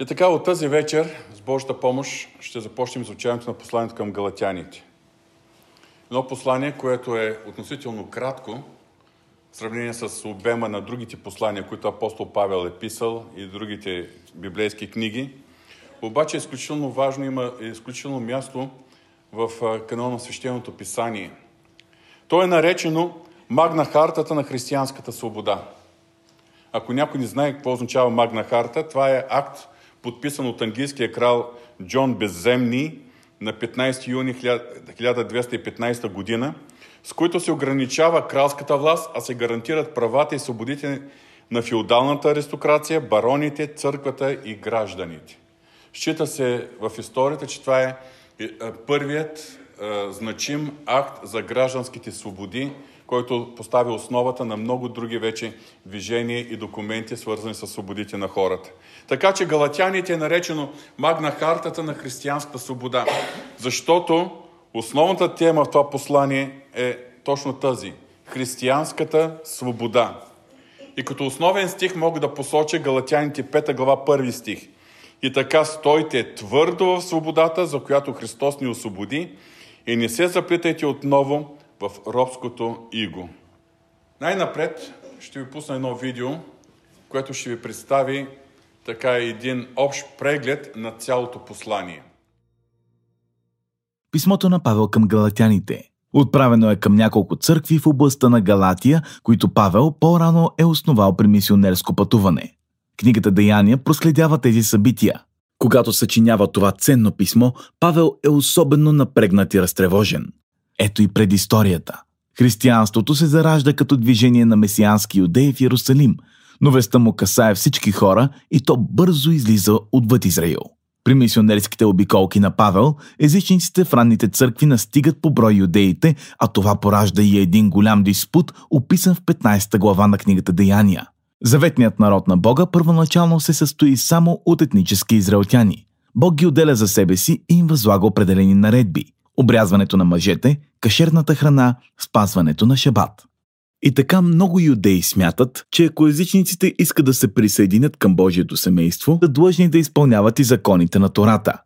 И така от тази вечер, с Божията помощ, ще започнем изучаването на посланието към галатяните. Едно послание, което е относително кратко, в сравнение с обема на другите послания, които апостол Павел е писал и другите библейски книги. Обаче е изключително важно, има изключително място в канона на свещеното писание. То е наречено Магна Хартата на християнската свобода. Ако някой не знае какво означава Магна Харта, това е акт, подписан от английския крал Джон Безземни на 15 юни 1215 година, с които се ограничава кралската власт, а се гарантират правата и свободите на феодалната аристокрация, бароните, църквата и гражданите. Счита се в историята, че това е, е първият е, значим акт за гражданските свободи, който поставя основата на много други вече движения и документи, свързани с свободите на хората. Така че Галатяните е наречено Магна Хартата на християнската свобода, защото основната тема в това послание е точно тази – християнската свобода. И като основен стих мога да посоча Галатяните 5 глава 1 стих. И така стойте твърдо в свободата, за която Христос ни освободи, и не се заплитайте отново в робското иго. Най-напред ще ви пусна едно видео, което ще ви представи така един общ преглед на цялото послание. Писмото на Павел към галатяните. Отправено е към няколко църкви в областта на Галатия, които Павел по-рано е основал при мисионерско пътуване. Книгата Деяния проследява тези събития. Когато съчинява това ценно писмо, Павел е особено напрегнат и разтревожен. Ето и предисторията. Християнството се заражда като движение на месиански юдеи в Иерусалим, но веста му касае всички хора и то бързо излиза отвъд Израил. При мисионерските обиколки на Павел, езичниците в ранните църкви настигат по брой юдеите, а това поражда и един голям диспут, описан в 15 глава на книгата Деяния. Заветният народ на Бога първоначално се състои само от етнически израелтяни. Бог ги отделя за себе си и им възлага определени наредби – обрязването на мъжете, кашерната храна, спазването на шабат. И така много юдеи смятат, че ако езичниците искат да се присъединят към Божието семейство, да длъжни да изпълняват и законите на Тората.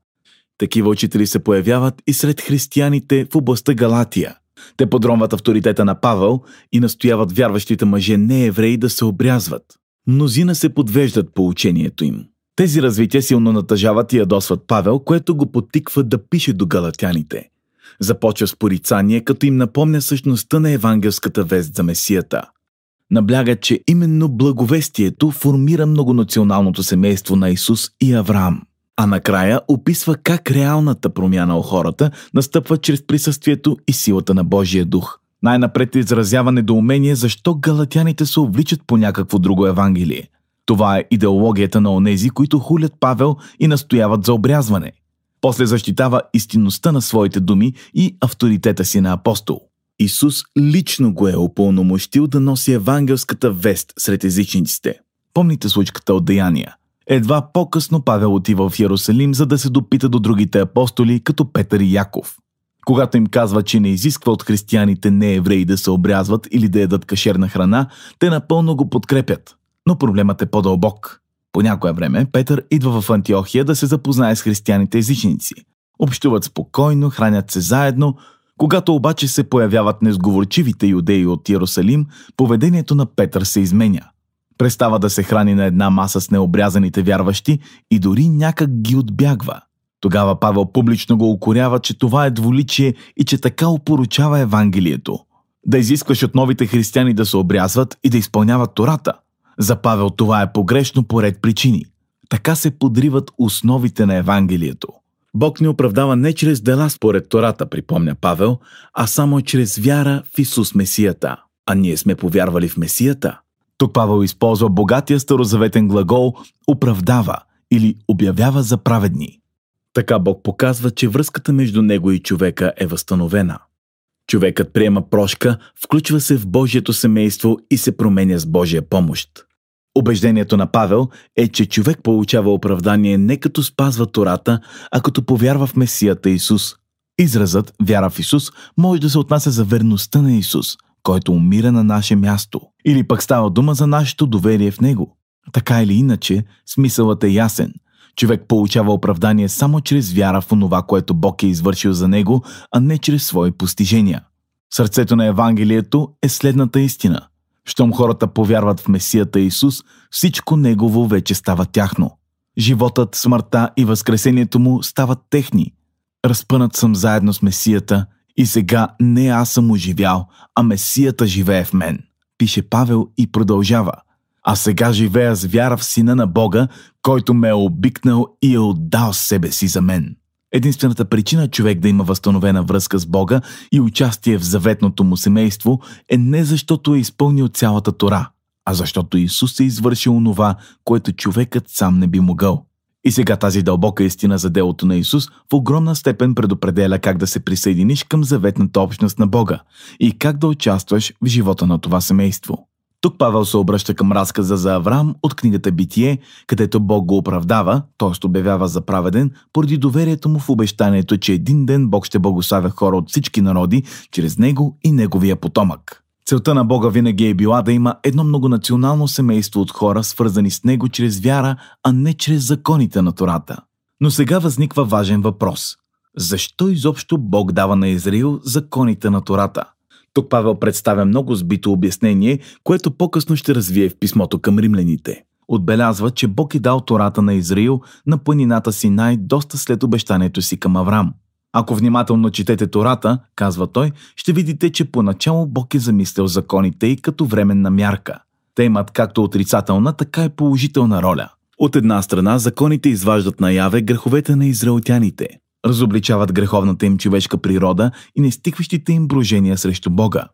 Такива учители се появяват и сред християните в областта Галатия. Те подронват авторитета на Павел и настояват вярващите мъже не евреи да се обрязват. Мнозина се подвеждат по учението им. Тези развития силно натъжават и ядосват Павел, което го потиква да пише до галатяните. Започва с порицание, като им напомня същността на евангелската вест за Месията. Набляга, че именно благовестието формира многонационалното семейство на Исус и Авраам. А накрая описва как реалната промяна у хората настъпва чрез присъствието и силата на Божия дух. Най-напред изразява недоумение защо галатяните се увличат по някакво друго евангелие. Това е идеологията на онези, които хулят Павел и настояват за обрязване – после защитава истинността на своите думи и авторитета си на апостол. Исус лично го е упълномощил да носи евангелската вест сред езичниците. Помните случката от Деяния. Едва по-късно Павел отива в Иерусалим, за да се допита до другите апостоли, като Петър и Яков. Когато им казва, че не изисква от християните не евреи да се обрязват или да ядат кашерна храна, те напълно го подкрепят. Но проблемът е по-дълбок. По някое време Петър идва в Антиохия да се запознае с християните езичници. Общуват спокойно, хранят се заедно. Когато обаче се появяват незговорчивите юдеи от Иерусалим, поведението на Петър се изменя. Престава да се храни на една маса с необрязаните вярващи и дори някак ги отбягва. Тогава Павел публично го укорява, че това е дволичие и че така опоручава Евангелието. Да изискваш от новите християни да се обрязват и да изпълняват Тората – за Павел това е погрешно по ред причини. Така се подриват основите на Евангелието. Бог ни оправдава не чрез дела според Тората, припомня Павел, а само чрез вяра в Исус Месията. А ние сме повярвали в Месията. Тук Павел използва богатия старозаветен глагол оправдава или обявява за праведни. Така Бог показва, че връзката между него и човека е възстановена. Човекът приема прошка, включва се в Божието семейство и се променя с Божия помощ. Убеждението на Павел е, че човек получава оправдание не като спазва Тората, а като повярва в Месията Исус. Изразът вяра в Исус може да се отнася за верността на Исус, който умира на наше място. Или пък става дума за нашето доверие в Него. Така или иначе, смисълът е ясен. Човек получава оправдание само чрез вяра в онова, което Бог е извършил за него, а не чрез свои постижения. Сърцето на Евангелието е следната истина. Щом хората повярват в Месията Исус, всичко Негово вече става тяхно. Животът, смъртта и възкресението му стават техни. Разпънат съм заедно с Месията и сега не аз съм оживял, а Месията живее в мен. Пише Павел и продължава. А сега живея с вяра в Сина на Бога, който ме е обикнал и е отдал себе си за мен. Единствената причина човек да има възстановена връзка с Бога и участие в заветното му семейство е не защото е изпълнил цялата Тора, а защото Исус е извършил онова, което човекът сам не би могъл. И сега тази дълбока истина за делото на Исус в огромна степен предопределя как да се присъединиш към заветната общност на Бога и как да участваш в живота на това семейство. Тук Павел се обръща към разказа за Авраам от книгата Битие, където Бог го оправдава, т.е. обявява за праведен, поради доверието му в обещанието, че един ден Бог ще благославя хора от всички народи чрез него и неговия потомък. Целта на Бога винаги е била да има едно многонационално семейство от хора, свързани с него чрез вяра, а не чрез законите на Тората. Но сега възниква важен въпрос. Защо изобщо Бог дава на Израил законите на Тората? Тук Павел представя много сбито обяснение, което по-късно ще развие в писмото към римляните. Отбелязва, че Бог е дал Тората на Израил на планината Синай доста след обещанието си към Аврам. Ако внимателно четете Тората, казва той, ще видите, че поначало Бог е замислял законите и като временна мярка. Те имат както отрицателна, така и положителна роля. От една страна, законите изваждат наяве греховете на израелтяните – разобличават греховната им човешка природа и нестикващите им брожения срещу Бога.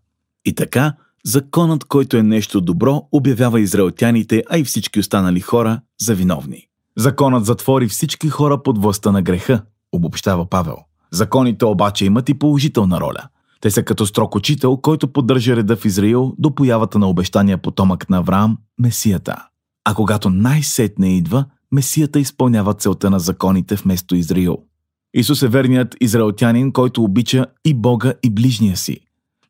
И така, законът, който е нещо добро, обявява израелтяните, а и всички останали хора за виновни. Законът затвори всички хора под властта на греха, обобщава Павел. Законите обаче имат и положителна роля. Те са като строк учител, който поддържа реда в Израил до появата на обещания потомък на Авраам, Месията. А когато най-сетне идва, Месията изпълнява целта на законите вместо Израил – Исус е верният израелтянин, който обича и Бога и ближния си.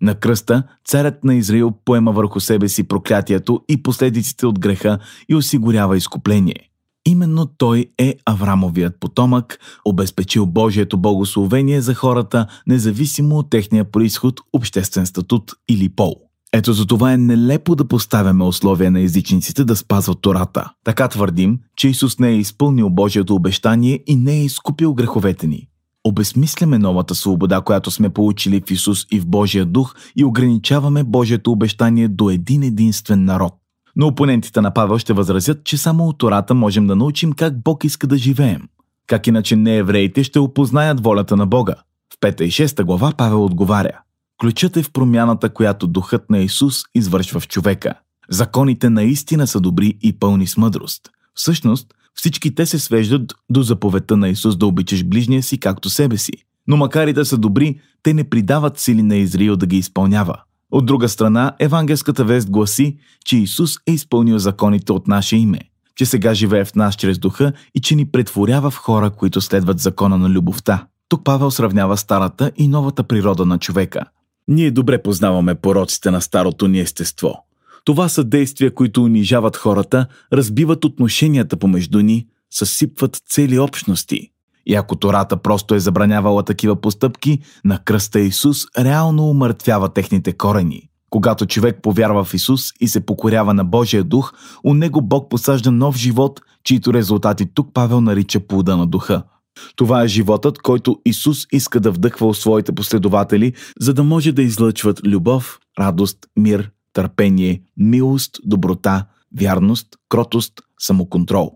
На кръста царят на Израил поема върху себе си проклятието и последиците от греха и осигурява изкупление. Именно той е Аврамовият потомък, обезпечил Божието благословение за хората, независимо от техния происход, обществен статут или пол. Ето за това е нелепо да поставяме условия на езичниците да спазват Тората. Така твърдим, че Исус не е изпълнил Божието обещание и не е изкупил греховете ни. Обезмисляме новата свобода, която сме получили в Исус и в Божия дух и ограничаваме Божието обещание до един единствен народ. Но опонентите на Павел ще възразят, че само от Тората можем да научим как Бог иска да живеем. Как иначе неевреите ще опознаят волята на Бога. В 5 и 6 глава Павел отговаря – Ключът е в промяната, която духът на Исус извършва в човека. Законите наистина са добри и пълни с мъдрост. Всъщност, всички те се свеждат до заповедта на Исус да обичаш ближния си както себе си. Но макар и да са добри, те не придават сили на Израил да ги изпълнява. От друга страна, евангелската вест гласи, че Исус е изпълнил законите от наше име, че сега живее в нас чрез духа и че ни претворява в хора, които следват закона на любовта. Тук Павел сравнява старата и новата природа на човека – ние добре познаваме пороците на старото ни естество. Това са действия, които унижават хората, разбиват отношенията помежду ни, съсипват цели общности. И ако Тората просто е забранявала такива постъпки, на кръста Исус реално умъртвява техните корени. Когато човек повярва в Исус и се покорява на Божия дух, у него Бог посажда нов живот, чието резултати тук Павел нарича плода на духа. Това е животът, който Исус иска да вдъхва у своите последователи, за да може да излъчват любов, радост, мир, търпение, милост, доброта, вярност, кротост, самоконтрол.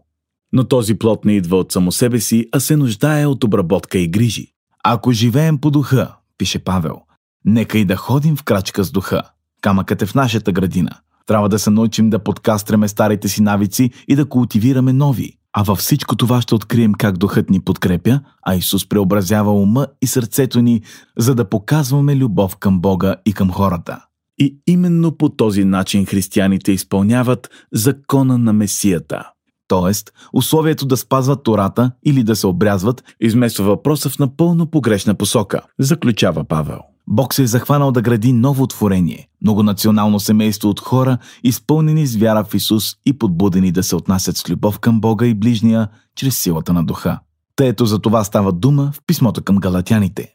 Но този плод не идва от само себе си, а се нуждае от обработка и грижи. Ако живеем по духа, пише Павел, нека и да ходим в крачка с духа. Камъкът е в нашата градина. Трябва да се научим да подкастряме старите си навици и да култивираме нови. А във всичко това ще открием как духът ни подкрепя, а Исус преобразява ума и сърцето ни, за да показваме любов към Бога и към хората. И именно по този начин християните изпълняват закона на Месията. Тоест, условието да спазват Тората или да се обрязват измества въпроса в напълно погрешна посока, заключава Павел. Бог се е захванал да гради ново творение, многонационално семейство от хора, изпълнени с вяра в Исус и подбудени да се отнасят с любов към Бога и ближния чрез силата на духа. Та ето за това става дума в писмото към галатяните.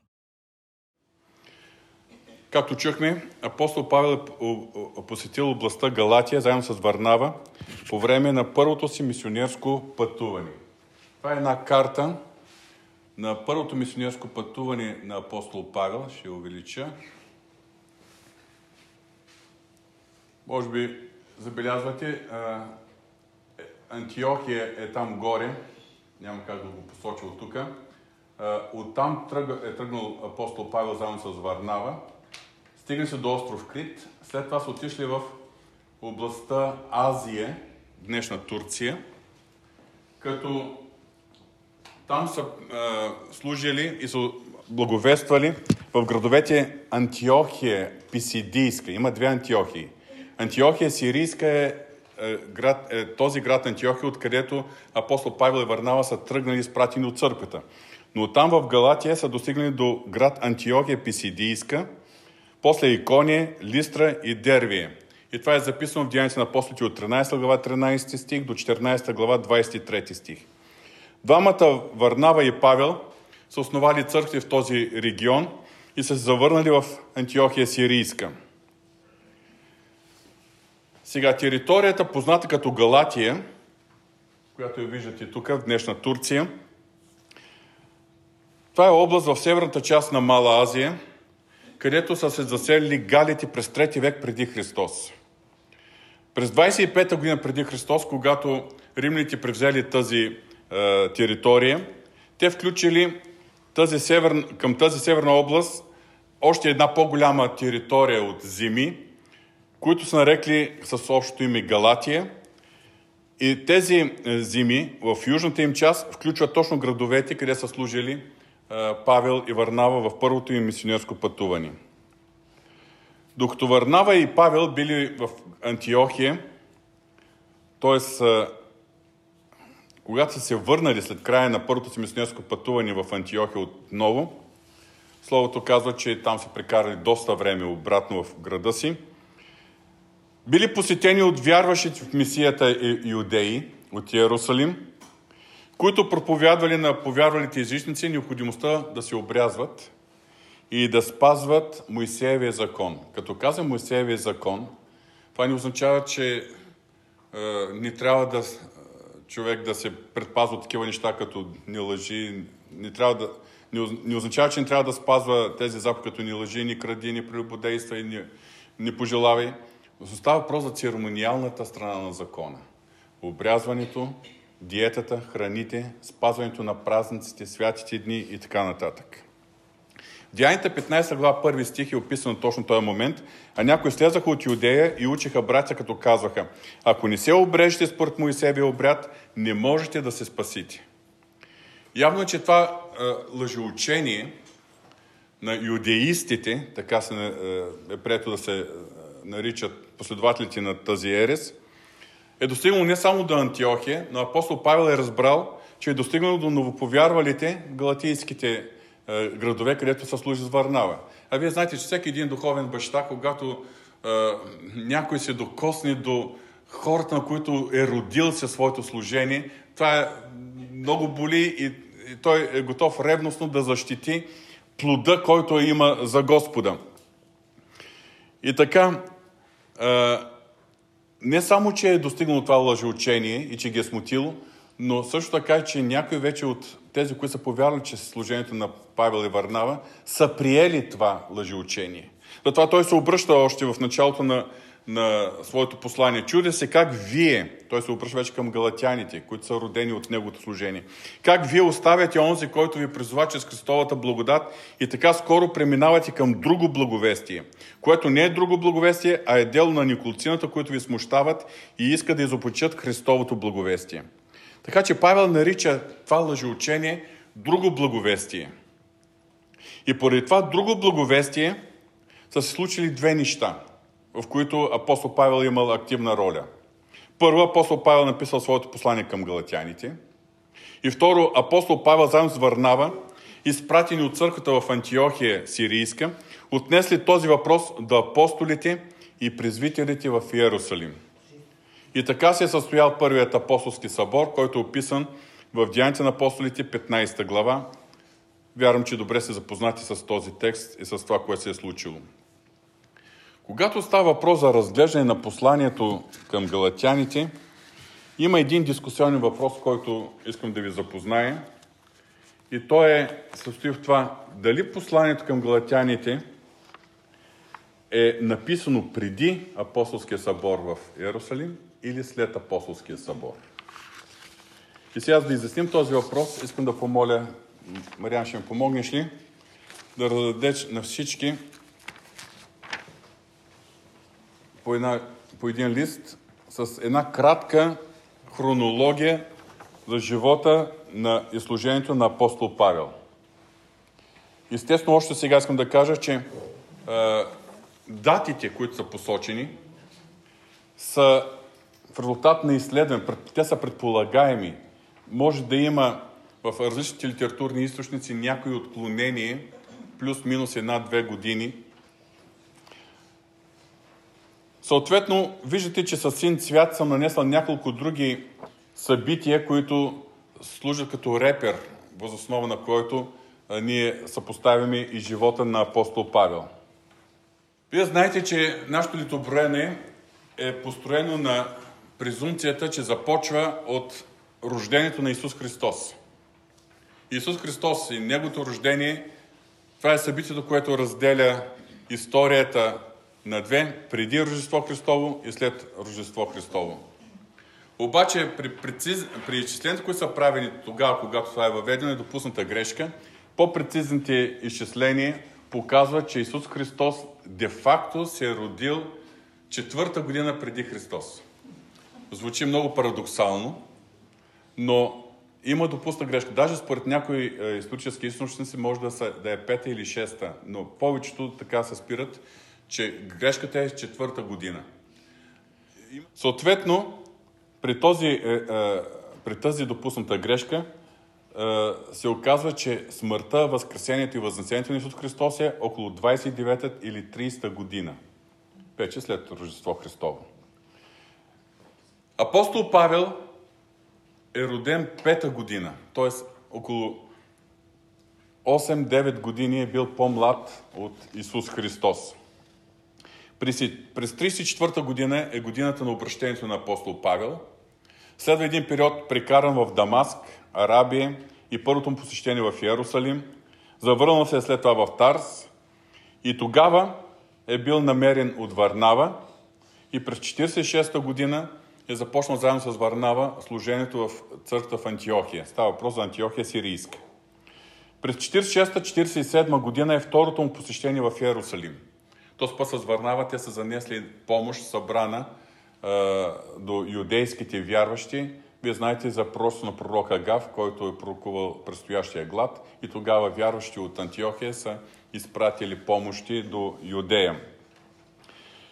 Както чухме, апостол Павел е посетил областта Галатия заедно с Варнава по време на първото си мисионерско пътуване. Това е една карта на първото мисионерско пътуване на апостол Павел. Ще увелича. Може би забелязвате, Антиохия е там горе. Няма как да го посоча от тук. Оттам е тръгнал апостол Павел заедно с Варнава Стигна се до остров Крит. След това са отишли в областта Азия, днешна Турция, като там са е, служили и са благовествали в градовете Антиохия, Писидийска. Има две Антиохии. Антиохия Сирийска е, е, град, е този град Антиохия, откъдето апостол Павел и Варнава са тръгнали изпратени от църквата. Но там в Галатия са достигнали до град Антиохия Писидийска – после Икония, Листра и Дервие. И това е записано в Деянието на апостолите от 13 глава 13 стих до 14 глава 23 стих. Двамата Варнава и Павел са основали църкви в този регион и са се завърнали в Антиохия Сирийска. Сега територията, позната като Галатия, която я виждате тук, в днешна Турция, това е област в северната част на Мала Азия – където са се заселили галите през 3 век преди Христос. През 25-та година преди Христос, когато римляните превзели тази е, територия, те включили тази север, към тази северна област още една по-голяма територия от земи, които са нарекли с общото име Галатия. И тези е, земи в южната им част включват точно градовете, къде са служили Павел и Варнава в първото им мисионерско пътуване. Докато Варнава и Павел били в Антиохия, т.е. когато са се върнали след края на първото си мисионерско пътуване в Антиохия отново, Словото казва, че там са прекарали доста време обратно в града си. Били посетени от вярващите в мисията иудеи от Иерусалим – които проповядвали на повярвалите езичници необходимостта да се обрязват и да спазват Моисеевия закон. Като каза Моисеевия закон, това не означава, че е, не трябва да човек да се предпазва от такива неща, като не лъжи, не, трябва да, не, не означава, че не трябва да спазва тези заповеди, като не лъжи, ни кради, ни прелюбодейства и не, не пожелавай. Става въпрос за церемониалната страна на закона. Обрязването, диетата, храните, спазването на празниците, святите дни и така нататък. Деяните 15 глава 1 стих е описано точно този момент, а някои слезаха от Юдея и учиха братя, като казваха, ако не се обрежете според Моисеевия обряд, не можете да се спасите. Явно, че това е, лъжеучение на юдеистите, така се е, е прието да се наричат последователите на тази ерес – е достигнал не само до Антиохия, но апостол Павел е разбрал, че е достигнал до новоповярвалите галатийските е, градове, където са служи с Варнава. А вие знаете, че всеки един духовен баща, когато е, някой се докосне до хората, на които е родил се своето служение, това е много боли и, и той е готов ревностно да защити плода, който има за Господа. И така, е, не само, че е достигнало това лъжеучение и че ги е смутило, но също така, че някои вече от тези, които са повярвали, че служението на Павел и Варнава, са приели това лъжеучение. Затова той се обръща още в началото на, на своето послание. Чудя се как вие, той се обръща вече към галатяните, които са родени от неговото служение, как вие оставяте онзи, който ви призова чрез Христовата благодат и така скоро преминавате към друго благовестие, което не е друго благовестие, а е дело на николцината, които ви смущават и искат да изопочат Христовото благовестие. Така че Павел нарича това лъжеучение друго благовестие. И поради това друго благовестие са се случили две неща – в които апостол Павел имал активна роля. Първо, апостол Павел написал своето послание към галатяните. И второ, апостол Павел заедно с Варнава изпратени от църквата в Антиохия сирийска, отнесли този въпрос до апостолите и презвителите в Иерусалим. И така се е състоял първият апостолски събор, който е описан в Деяните на апостолите 15 глава. Вярвам, че добре се запознати с този текст и с това, което се е случило. Когато става въпрос за разглеждане на посланието към галатяните, има един дискусионен въпрос, който искам да ви запозная. И то е състои в това, дали посланието към галатяните е написано преди апостолския събор в Иерусалим или след апостолския събор. И сега, за да изясним този въпрос, искам да помоля, Мариан, ще ми помогнеш ли, да раздадеш на всички по, една, по един лист с една кратка хронология за живота на изслужението на апостол Павел. Естествено, още сега искам да кажа, че е, датите, които са посочени, са в резултат на изследване, те са предполагаеми. Може да има в различните литературни източници някои отклонения, плюс-минус една-две години. Съответно, виждате, че със син цвят съм нанесла няколко други събития, които служат като репер, възоснова на който ние съпоставяме и живота на апостол Павел. Вие знаете, че нашето литоброене е построено на презумцията, че започва от рождението на Исус Христос. Исус Христос и Неговото рождение, това е събитието, което разделя историята на две, преди Рождество Христово и след Рождество Христово. Обаче при, прeciz... при изчисленията, които са правени тогава, когато това е въведено, е допусната грешка, по-прецизните изчисления показват, че Исус Христос де-факто се е родил четвърта година преди Христос. Звучи много парадоксално, но има допусна грешка. Даже според някои е, исторически източници може да, са, да е пета или шеста, но повечето така се спират, че грешката е четвърта година. Съответно, при, този, е, е, при тази допусната грешка се оказва, че смъртта, възкресението и възнесението на Исус Христос е около 29 или 30 година. Вече след Рождество Христово. Апостол Павел е роден пета година, т.е. около 8-9 години е бил по-млад от Исус Христос. През 34-та година е годината на обращението на апостол Павел. Следва един период прекаран в Дамаск, Арабия и първото му посещение в Иерусалим. Завърнал се е след това в Тарс и тогава е бил намерен от Варнава и през 46-та година е започнал заедно с Варнава служението в църквата в Антиохия. Става въпрос за Антиохия сирийска. През 46-47 година е второто му посещение в Иерусалим. То път с Варнава те са занесли помощ събрана е, до юдейските вярващи. Вие знаете за просто на пророка Гав, който е пророкувал предстоящия глад и тогава вярващи от Антиохия са изпратили помощи до Юдея.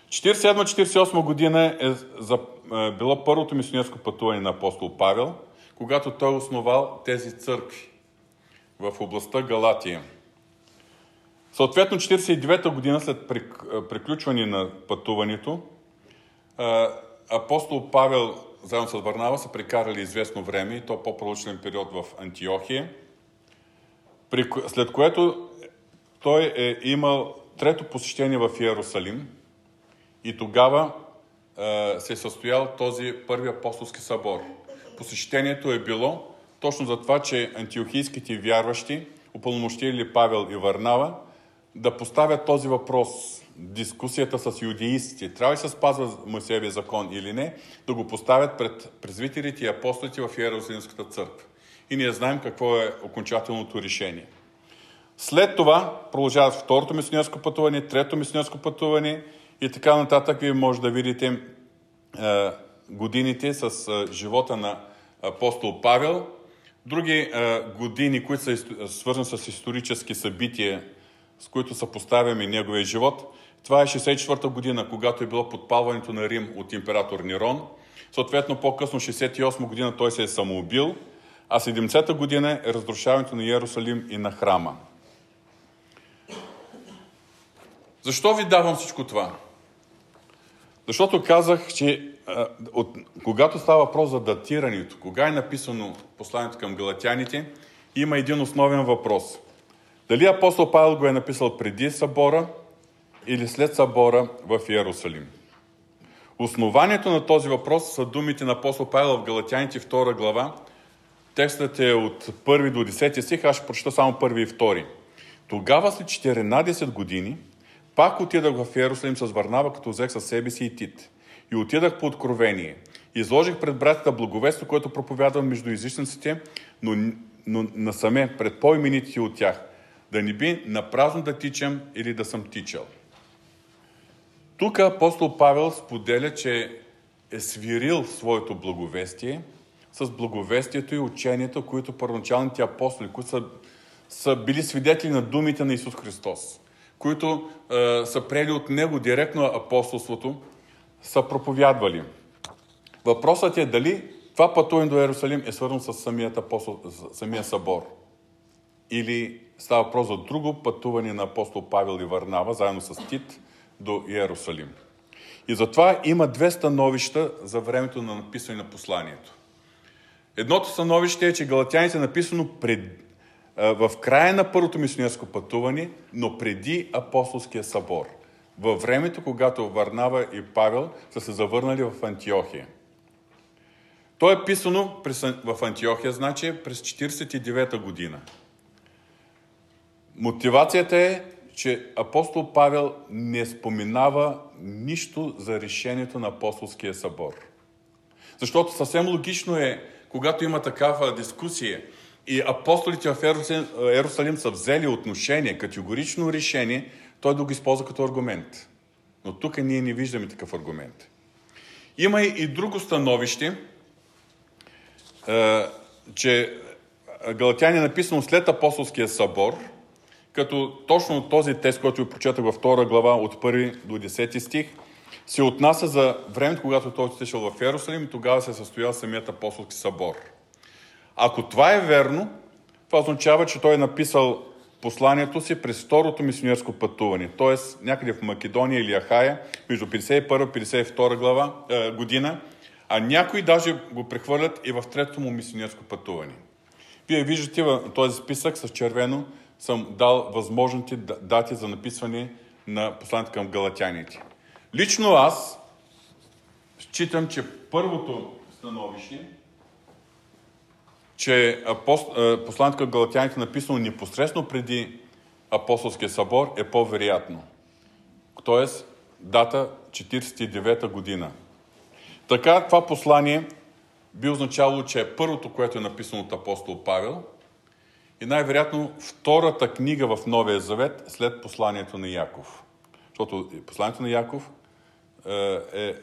47-48 година е, за, било първото мисионерско пътуване на апостол Павел, когато той е основал тези църкви в областта Галатия. Съответно, 49-та година след приключване на пътуването, апостол Павел заедно с Варнава са прекарали известно време, и то по-продължителен период в Антиохия, след което той е имал трето посещение в Иерусалим и тогава се е състоял този първи апостолски събор. Посещението е било точно за това, че антиохийските вярващи упълномощили Павел и Варнава да поставят този въпрос, дискусията с юдеистите, трябва ли се спазва Моисеевия закон или не, да го поставят пред презвителите и апостолите в Иерусалимската църква. И ние знаем какво е окончателното решение. След това продължават второто мисионерско пътуване, трето мисионерско пътуване и така нататък. Вие може да видите е, годините с е, живота на апостол Павел. Други е, години, които са свързани с исторически събития, с които съпоставяме неговия живот. Това е 64-та година, когато е било подпалването на Рим от император Нерон. Съответно, по-късно, 68 година, той се е самоубил. а 70-та година е разрушаването на Иерусалим и на храма. Защо ви давам всичко това? Защото казах, че а, от, когато става въпрос за датирането, кога е написано посланието към галатяните, има един основен въпрос. Дали апостол Павел го е написал преди събора или след събора в Иерусалим? Основанието на този въпрос са думите на апостол Павел в Галатяните 2 глава. Текстът е от 1 до 10 стих, аз ще прочета само 1 и 2. Тогава след 14 години пак отидах в Иерусалим с Варнава, като взех със себе си и Тит. И отидах по откровение. Изложих пред братята благовество, което проповядвам между езичниците, но, но насаме пред по-именитите от тях. Да не би напразно да тичам или да съм тичал. Тук апостол Павел споделя, че е свирил своето благовестие с благовестието и учението, които първоначалните апостоли, които са, са били свидетели на думите на Исус Христос, които е, са приели от Него директно апостолството, са проповядвали. Въпросът е дали това пътуване до Иерусалим е свързано с самият апостол, самия събор. Или става въпрос за друго пътуване на апостол Павел и Варнава, заедно с Тит, до Иерусалим. И затова има две становища за времето на написане на посланието. Едното становище е, че Галатяните е написано пред, в края на първото мисионерско пътуване, но преди апостолския събор. Във времето, когато Варнава и Павел са се завърнали в Антиохия. То е писано в Антиохия, значи през 49-та година. Мотивацията е че апостол Павел не споменава нищо за решението на апостолския събор. Защото съвсем логично е, когато има такава дискусия и апостолите в Ерусалим са взели отношение, категорично решение, той да го използва като аргумент. Но тук ние не виждаме такъв аргумент. Има и друго становище, че Галатяни е написано след апостолския събор – като точно този тест, който ви прочетах във втора глава от 1 до 10 стих, се отнася за времето, когато той отишъл в Иерусалим и тогава се е състоял самият апостолски събор. Ако това е верно, това означава, че той е написал посланието си през второто мисионерско пътуване, т.е. някъде в Македония или Ахая, между 51 и 52 глава, е, година, а някои даже го прехвърлят и в третото му мисионерско пътуване. Вие виждате в този списък с червено съм дал възможните дати за написване на посланието към галатяните. Лично аз считам, че първото становище, че посланието към галатяните написано непосредствено преди апостолския събор е по-вероятно. Тоест, дата 49-та година. Така, това послание би означало, че е първото, което е написано от апостол Павел – и най-вероятно втората книга в Новия Завет след посланието на Яков. Защото посланието на Яков е, е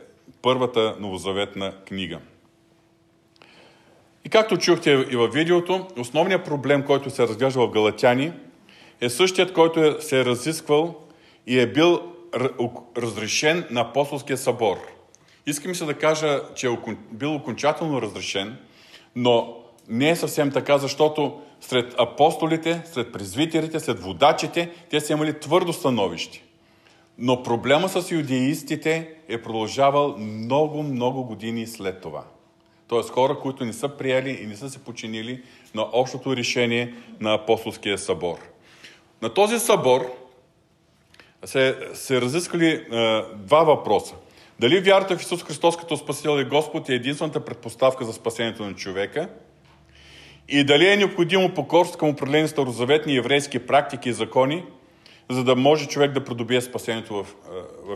първата новозаветна книга. И както чухте и във видеото, основният проблем, който се разглежда в Галатяни, е същият, който е, се е разисквал и е бил разрешен на апостолския събор. Искам се да кажа, че е бил окончателно разрешен, но не е съвсем така, защото сред апостолите, сред презвитерите, сред водачите, те са имали твърдо становище. Но проблема с юдеистите е продължавал много, много години след това. Тоест хора, които не са приели и не са се починили на общото решение на апостолския събор. На този събор се, се разискали е, два въпроса. Дали вярата в Исус Христос като Спасител и Господ е единствената предпоставка за спасението на човека – и дали е необходимо покорство към определени старозаветни еврейски практики и закони, за да може човек да придобие спасението в,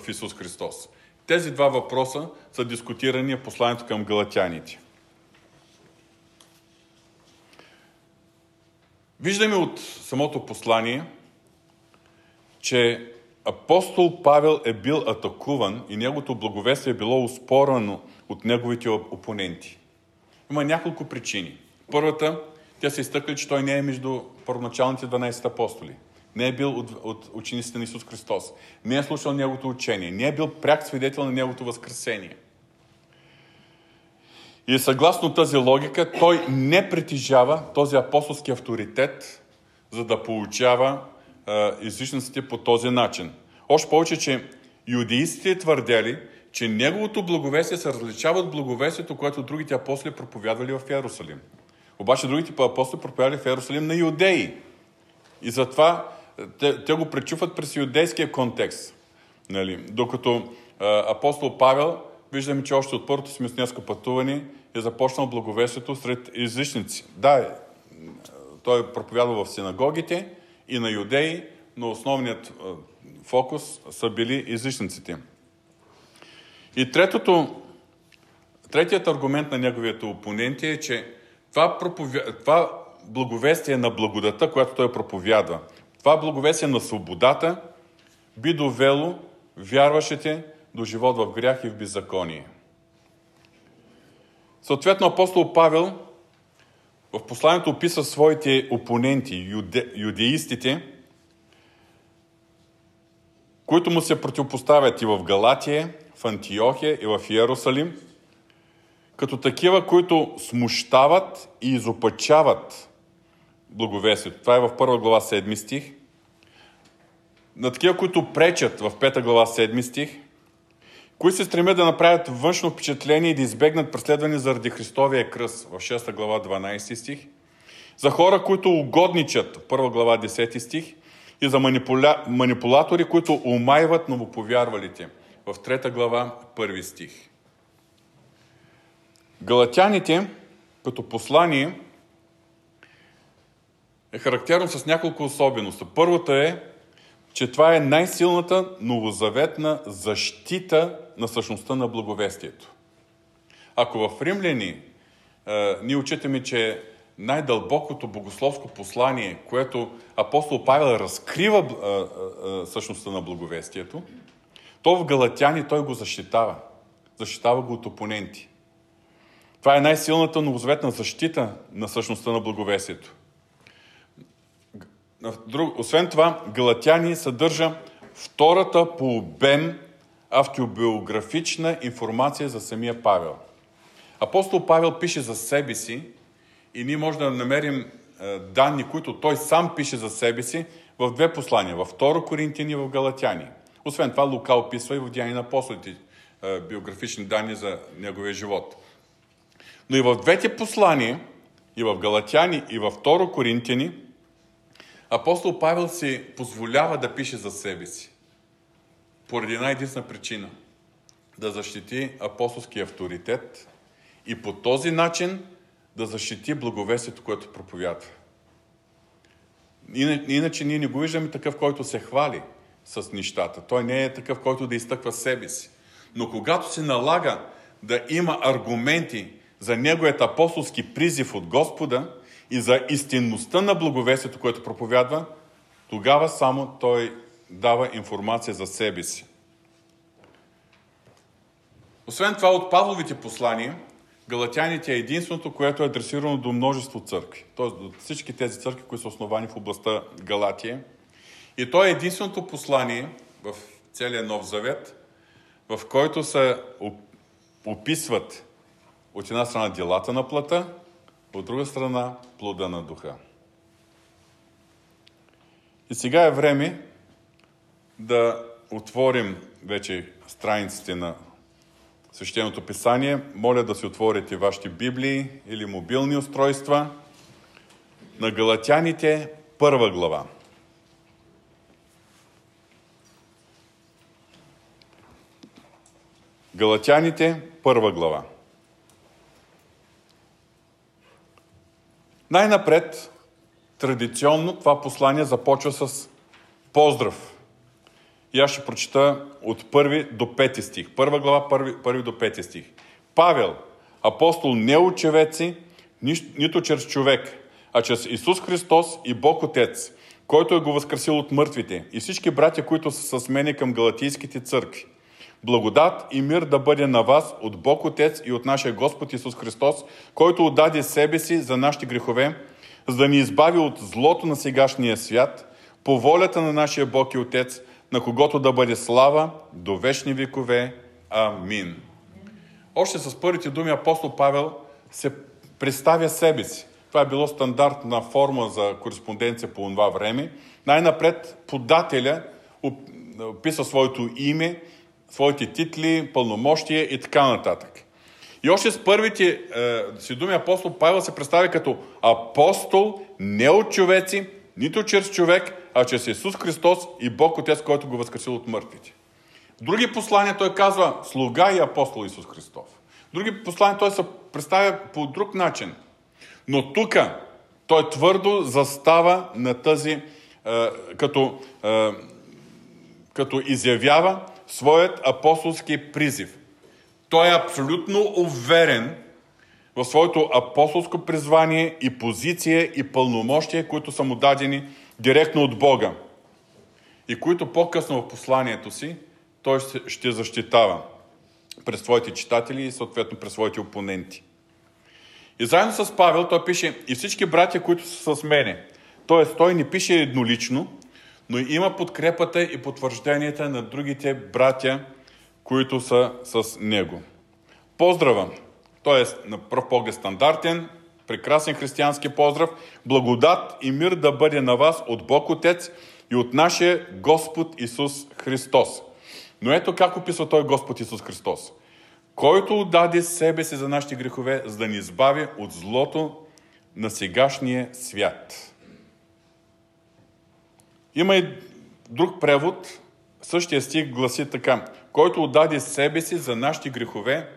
в Исус Христос. Тези два въпроса са дискутирани в посланието към галатяните. Виждаме от самото послание, че апостол Павел е бил атакуван и неговото благовестие е било успорано от неговите опоненти. Има няколко причини – Първата, тя се изтъкли, че той не е между първоначалните 12 апостоли. Не е бил от, от учениците на Исус Христос. Не е слушал Неговото учение. Не е бил пряк свидетел на Неговото възкресение. И съгласно тази логика, той не притежава този апостолски авторитет, за да получава излишниците по този начин. Още повече, че юдеистите твърдели, че неговото благовестие се различава от благовестието, което другите апостоли проповядвали в Иерусалим. Обаче другите апостоли проповядвали в Иерусалим на юдеи. И затова те, те го пречупват през юдейския контекст. Нали? Докато а, апостол Павел, виждаме, че още от първото си мисионерско пътуване е започнал благовестието сред езичници. Да, той е проповядал в синагогите и на юдеи, но основният фокус са били езичниците. И третото, третият аргумент на неговите опоненти е, че това, проповя... това благовестие на благодата, което той проповядва, това благовестие на свободата би довело вярващите до живот в грях и в беззаконие. Съответно, апостол Павел в посланието описва своите опоненти, юде, юдеистите, които му се противопоставят и в Галатия, в Антиохия и в Иерусалим, като такива, които смущават и изопачават благовестието. Това е в първа глава 7 стих. На такива, които пречат в пета глава 7 стих, които се стремят да направят външно впечатление и да избегнат преследване заради Христовия кръст в 6 глава 12 стих, за хора, които угодничат в 1 глава 10 стих и за манипуля... манипулатори, които умайват новоповярвалите в 3 глава 1 стих. Галатяните като послание е характерно с няколко особености. Първата е, че това е най-силната новозаветна защита на същността на благовестието. Ако в Римляни е, ние учитаме, че най-дълбокото богословско послание, което апостол Павел разкрива е, е, същността на благовестието, то в Галатяни той го защитава. Защитава го от опоненти. Това е най-силната новозаветна защита на същността на благовестието. Освен това, Галатяни съдържа втората по обем автобиографична информация за самия Павел. Апостол Павел пише за себе си и ние можем да намерим е, данни, които той сам пише за себе си в две послания, във 2 Коринтияни и в Галатяни. Освен това, Лука описва и в Деяния на апостолите е, биографични данни за неговия живот. Но и в двете послания, и в Галатяни, и в 2 Коринтияни, апостол Павел си позволява да пише за себе си. Поради една единствена причина. Да защити апостолски авторитет и по този начин да защити благовестието, което проповядва. Иначе ние не го виждаме такъв, който се хвали с нещата. Той не е такъв, който да изтъква себе си. Но когато се налага да има аргументи за неговият апостолски призив от Господа и за истинността на благовестието, което проповядва, тогава само той дава информация за себе си. Освен това, от Павловите послания, Галатяните е единственото, което е адресирано до множество църкви. Тоест до всички тези църкви, които са основани в областта Галатия. И то е единственото послание в целия Нов Завет, в който се описват от една страна делата на плата, от друга страна плода на духа. И сега е време да отворим вече страниците на Свещеното писание. Моля да си отворите вашите библии или мобилни устройства на Галатяните, първа глава. Галатяните, първа глава. Най-напред, традиционно, това послание започва с поздрав. И аз ще прочита от първи до пети стих. Първа глава, първи, първи до пети стих. Павел, апостол не от човеци, нито чрез човек, а чрез Исус Христос и Бог Отец, който е го възкресил от мъртвите, и всички братя, които са с мене към галатийските църкви. Благодат и мир да бъде на вас от Бог Отец и от нашия Господ Исус Христос, който отдаде себе си за нашите грехове, за да ни избави от злото на сегашния свят, по волята на нашия Бог и Отец, на когото да бъде слава до вечни векове. Амин. Още с първите думи апостол Павел се представя себе си. Това е било стандартна форма за кореспонденция по това време. Най-напред подателя описва своето име, своите титли, пълномощия и така нататък. И още с първите е, си думи апостол Павел се представя като апостол не от човеци, нито чрез човек, а чрез Исус Христос и Бог Отец, който го възкресил от мъртвите. Други послания той казва слуга и апостол Исус Христов. Други послания той се представя по друг начин. Но тук той твърдо застава на тази, е, като, е, като изявява своят апостолски призив. Той е абсолютно уверен в своето апостолско призвание и позиция и пълномощие, които са му дадени директно от Бога и които по-късно в посланието си той ще защитава през своите читатели и съответно през своите опоненти. И заедно с Павел той пише и всички братя, които са с мене. Тоест той не пише еднолично, но има подкрепата и потвържденията на другите братя, които са с него. Поздрава! Тоест, на пръв поглед стандартен, прекрасен християнски поздрав. Благодат и мир да бъде на вас от Бог Отец и от нашия Господ Исус Христос. Но ето как описва той Господ Исус Христос. Който отдаде себе си за нашите грехове, за да ни избави от злото на сегашния свят. Има и друг превод, същия стих гласи така. Който отдаде себе си за нашите грехове,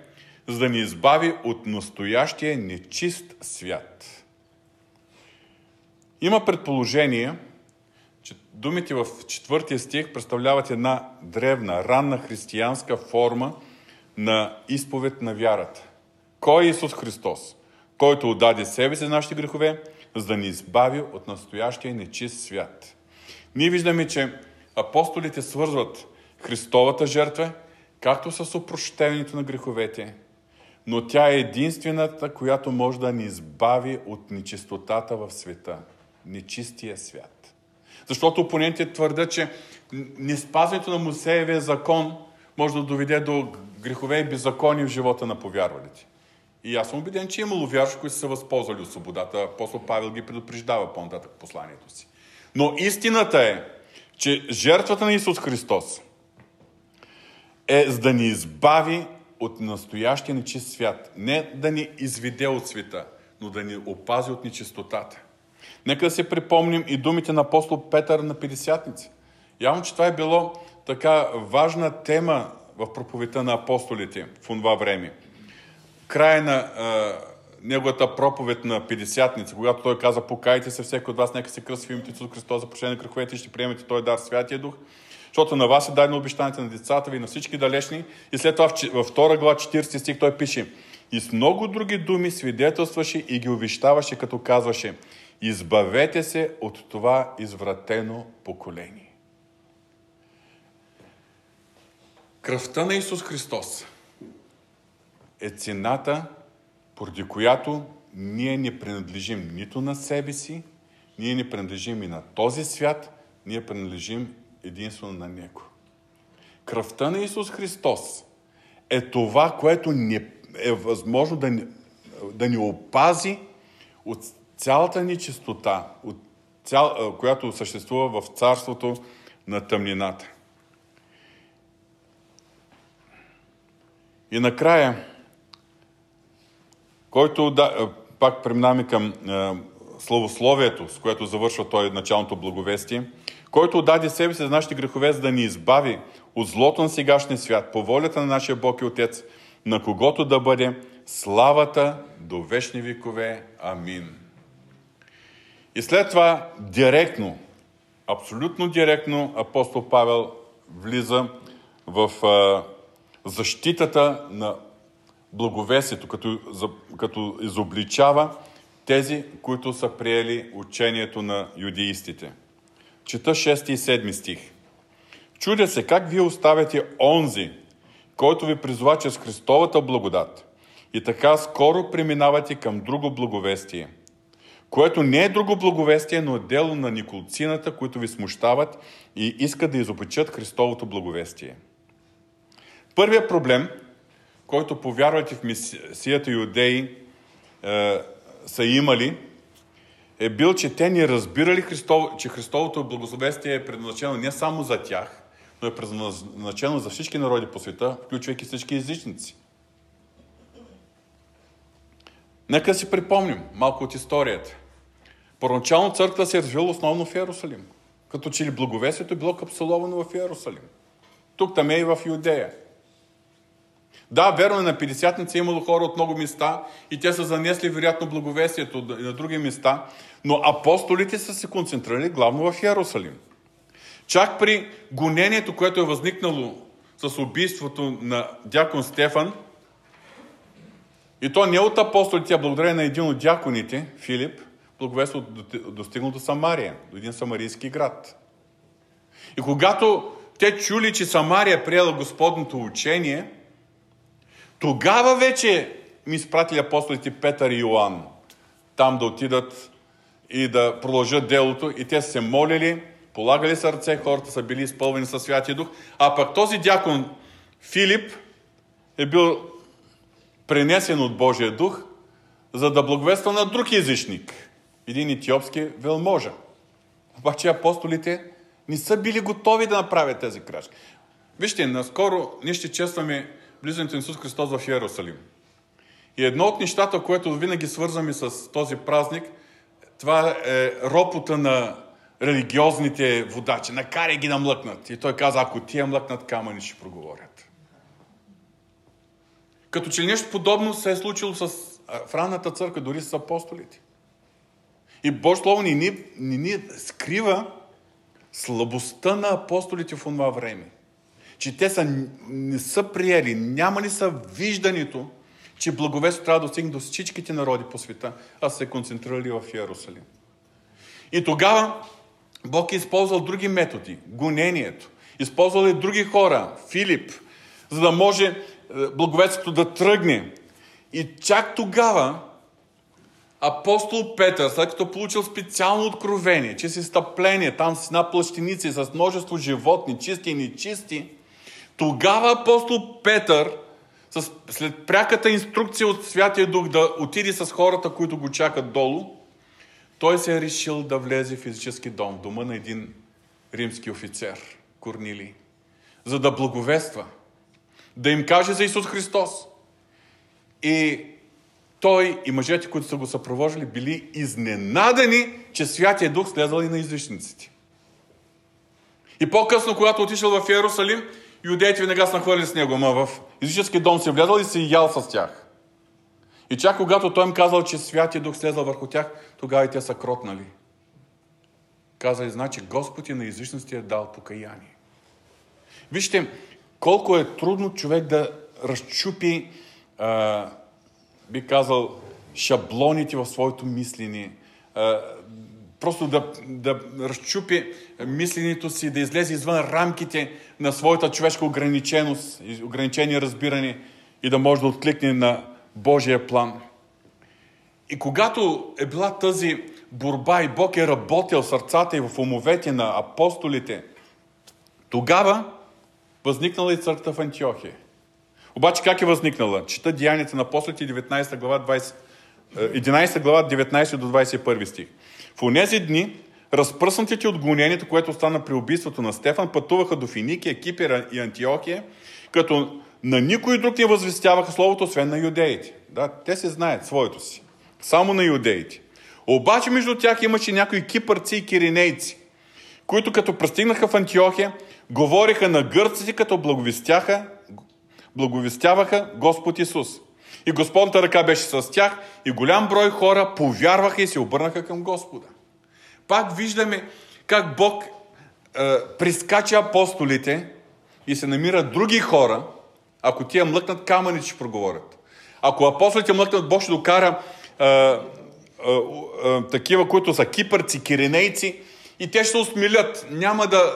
за да ни избави от настоящия нечист свят. Има предположение, че думите в четвъртия стих представляват една древна, ранна християнска форма на изповед на вярата. Кой е Исус Христос? Който отдаде себе си за нашите грехове, за да ни избави от настоящия нечист свят. Ние виждаме, че апостолите свързват Христовата жертва както с опрощението на греховете, но тя е единствената, която може да ни избави от нечистотата в света, нечистия свят. Защото опонентите твърдят, че неспазването на Мусеевия закон може да доведе до грехове и беззакони в живота на повярвалите. И аз съм убеден, че е имало вярши, които са възползвали от свободата. Апостол Павел ги предупреждава по-нататък посланието си. Но истината е, че жертвата на Исус Христос е за да ни избави от настоящия нечист свят. Не да ни изведе от света, но да ни опази от нечистотата. Нека да се припомним и думите на апостол Петър на Петдесятница. Явно, че това е било така важна тема в проповедта на апостолите в това време. Край на неговата проповед на Петдесятница, когато той каза, покайте се всеки от вас, нека се кръсти в името Исус Христос за прощение на греховете и ще приемете Той дар Святия Дух. Защото на вас е дадено обещанието на децата ви, на всички далечни. И след това във втора глава 40 стих той пише и с много други думи свидетелстваше и ги увещаваше, като казваше Избавете се от това извратено поколение. Кръвта на Исус Христос е цената, поради която ние не принадлежим нито на себе си, ние не принадлежим и на този свят, ние принадлежим единствено на Него. Кръвта на Исус Христос е това, което ни е възможно да ни, да ни опази от цялата ни чистота, от цял, която съществува в царството на тъмнината. И накрая, който да, пак преминаваме към е, славословието, с което завършва той началното благовестие, който отдаде себе си за нашите грехове, за да ни избави от злото на сегашния свят, по волята на нашия Бог и Отец, на когото да бъде славата до вечни векове. Амин. И след това директно, абсолютно директно, апостол Павел влиза в а, защитата на благовесието, като, като изобличава тези, които са приели учението на юдеистите. Чета 6 и 7 стих. Чудя се как вие оставяте онзи, който ви призова чрез Христовата благодат и така скоро преминавате към друго благовестие, което не е друго благовестие, но е дело на николцината, които ви смущават и искат да изопечат Христовото благовестие. Първият проблем, който повярвате в Месията юдеи е, са имали, е бил, че те ни разбирали, Христов, че Христовото благословестие е предназначено не само за тях, но е предназначено за всички народи по света, включвайки всички езичници. Нека си припомним малко от историята. Първоначално църква се е развила основно в Иерусалим. Като че ли благовестието е било капсуловано в Иерусалим. Тук там е и в Юдея. Да, верно е, на Пятидесятница е имало хора от много места и те са занесли вероятно благовестието на други места, но апостолите са се концентрирали главно в Иерусалим. Чак при гонението, което е възникнало с убийството на дякон Стефан, и то не от апостолите, а благодарение на един от дяконите, Филип, благовестието достигнало до Самария, до един самарийски град. И когато те чули, че Самария е приела Господното учение – тогава вече ми изпратили апостолите Петър и Йоанн там да отидат и да продължат делото. И те се молили, полагали сърце, хората са били изпълнени със Святия Дух. А пък този дякон Филип е бил пренесен от Божия Дух, за да благовества на друг езичник. Един етиопски велможа. Обаче апостолите не са били готови да направят тези крачки. Вижте, наскоро ние ще честваме влизането на Исус Христос в Иерусалим. И едно от нещата, което винаги свързваме с този празник, това е ропота на религиозните водачи. Накарай ги да млъкнат. И той каза, ако тия млъкнат, камъни ще проговорят. Като че нещо подобно се е случило с в ранната църква, дори с апостолите. И Божие Слово ни, ни, ни, ни скрива слабостта на апостолите в това време че те са, не са приели, няма ли са виждането, че благовест трябва да достигне до всичките народи по света, а са се концентрирали в Иерусалим. И тогава Бог е използвал други методи. Гонението. Използвал и други хора. Филип, за да може е, благовестието да тръгне. И чак тогава апостол Петър, след като получил специално откровение, че си стъпление там с една плащеница с множество животни, чисти и нечисти, тогава апостол Петър, след пряката инструкция от Святия Дух да отиде с хората, които го чакат долу, той се е решил да влезе в физически дом, дома на един римски офицер, Корнили, за да благовества, да им каже за Исус Христос. И той и мъжете, които са го съпровождали, били изненадани, че Святия Дух слезал и на излишниците. И по-късно, когато отишъл в Иерусалим, юдеите веднага са нахвърли с него, ама в езически дом се влязал и се ял с тях. И чак когато той им казал, че Святия Дух слезал върху тях, тогава и те са кротнали. Казали, значи Господ и на езичности е дал покаяние. Вижте, колко е трудно човек да разчупи, а, би казал, шаблоните в своето мислене, просто да, да разчупи мисленето си, да излезе извън рамките на своята човешка ограниченост, ограничени разбиране и да може да откликне на Божия план. И когато е била тази борба и Бог е работил сърцата и в умовете на апостолите, тогава възникнала и църквата в Антиохия. Обаче как е възникнала? Чета Деянията на апостолите 19 глава 20, 11 глава 19 до 21 стих. В онези дни разпръснатите от гонението, което стана при убийството на Стефан, пътуваха до Финикия, Кипера и Антиохия, като на никой друг не възвестяваха Словото, освен на юдеите. Да, те се знаят своето си. Само на юдеите. Обаче между тях имаше някои кипърци и киринейци, които като пристигнаха в Антиохия, говориха на гърците, като благовестяха, благовестяваха Господ Исус. И Господната ръка беше с тях и голям брой хора повярваха и се обърнаха към Господа. Пак виждаме как Бог е, прискача апостолите и се намират други хора, ако тия млъкнат камъни, ще проговорят. Ако апостолите млъкнат, Бог ще докара е, е, е, такива, които са кипърци, киринейци и те ще усмилят. Няма да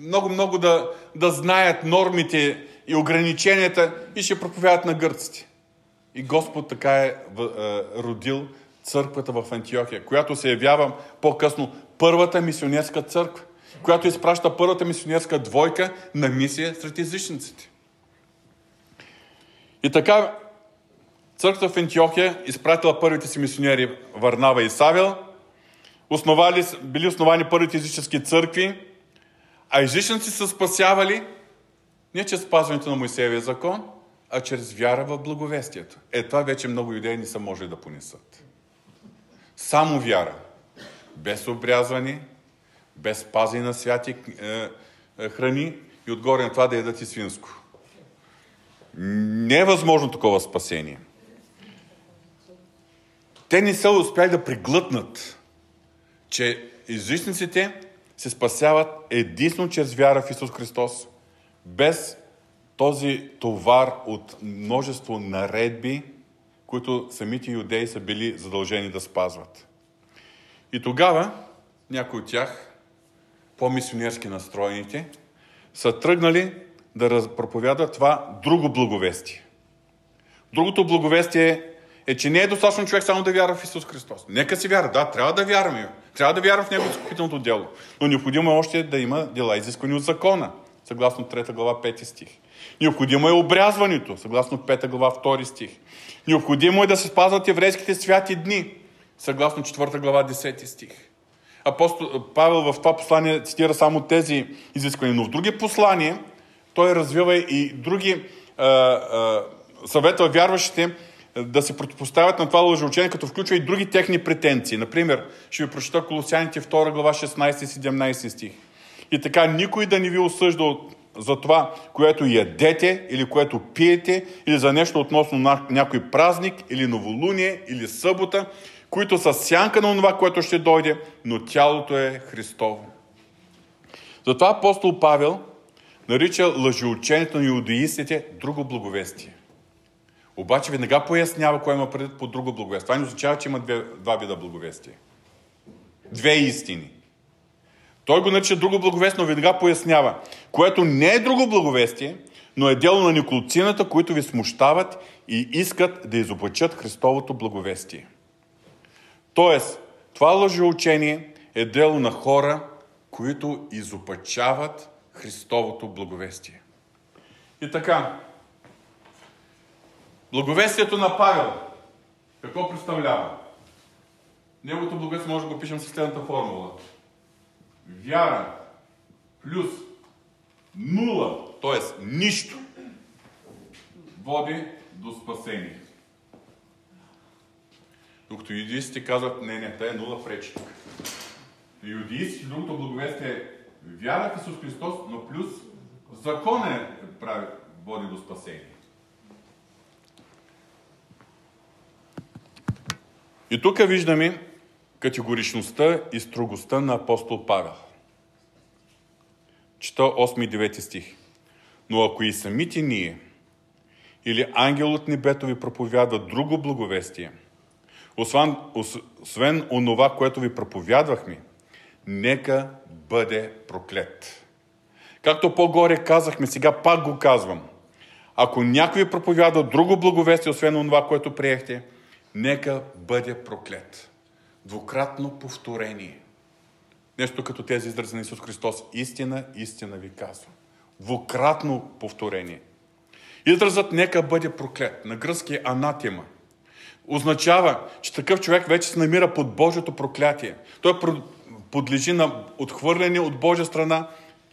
много-много да, да знаят нормите и ограниченията и ще проповядат на гърците. И Господ така е, е родил църквата в Антиохия, която се явява по-късно първата мисионерска църква, която изпраща първата мисионерска двойка на мисия сред езичниците. И така, църквата в Антиохия изпратила първите си мисионери Варнава и Савел, основали, били основани първите езически църкви, а езичници са спасявали не чрез спазването на Моисеевия закон, а чрез вяра в благовестието. Е, това вече много юдеи не са може да понесат. Само вяра. Без обрязване, без пази на святи е, е, храни и отгоре на това да ядат и свинско. Не е възможно такова спасение. Те не са успяли да приглътнат, че езичниците се спасяват единствено чрез вяра в Исус Христос, без този товар от множество наредби, които самите юдеи са били задължени да спазват. И тогава някои от тях, по-мисионерски настроените, са тръгнали да проповядат това друго благовестие. Другото благовестие е, че не е достатъчно човек само да вярва в Исус Христос. Нека си вярва. Да, трябва да вярваме. Трябва да вярва в Него изкупителното дело. Но необходимо е още да има дела изисквани от закона, съгласно 3 глава 5 стих. Необходимо е обрязването, съгласно 5 глава 2 стих. Необходимо е да се спазват еврейските святи дни, съгласно 4 глава 10 стих. Апостол Павел в това послание цитира само тези изисквания, но в други послания той развива и други а, а, съветва вярващите да се противопоставят на това лъжеучение, като включва и други техни претенции. Например, ще ви прочета Колосяните 2 глава 16-17 стих. И така, никой да не ви осъжда за това, което ядете или което пиете, или за нещо относно някой празник, или новолуние, или събота, които са сянка на това, което ще дойде, но тялото е Христово. Затова апостол Павел нарича лъжеучението на иудеистите друго благовестие. Обаче веднага пояснява кое има предвид по друго благовестие. Това не означава, че има две, два вида благовестие. Две истини. Той го нарича друго благовестие, но веднага пояснява, което не е друго благовестие, но е дело на николцината, които ви смущават и искат да изоблачат Христовото благовестие. Тоест, това лъжеучение е дело на хора, които изопачават Христовото благовестие. И така, благовестието на Павел, какво представлява? Неговото благовестие може да го пишем с следната формула. Вяра плюс нула, т.е. нищо, води до спасение. Докато юдистите казват, не, не, тая е нула пречи тук. Юдистите, другото благовестие е вяра в Исус Христос, но плюс закон е прави, води до спасение. И тук виждаме категоричността и строгостта на апостол Павел. Чета 8 и 9 стих. Но ако и самите ние или ангел от небето ви проповядва друго благовестие – освен, освен онова, което ви проповядвахме, нека бъде проклет. Както по-горе казахме, сега пак го казвам. Ако някой проповядва друго благовестие, освен онова, което приехте, нека бъде проклет. Двукратно повторение. Нещо като тези изрази на Исус Христос. Истина, истина ви казвам. Двукратно повторение. Изразът нека бъде проклет. На гръцки е анатема означава, че такъв човек вече се намира под Божието проклятие. Той подлежи на отхвърляне от Божия страна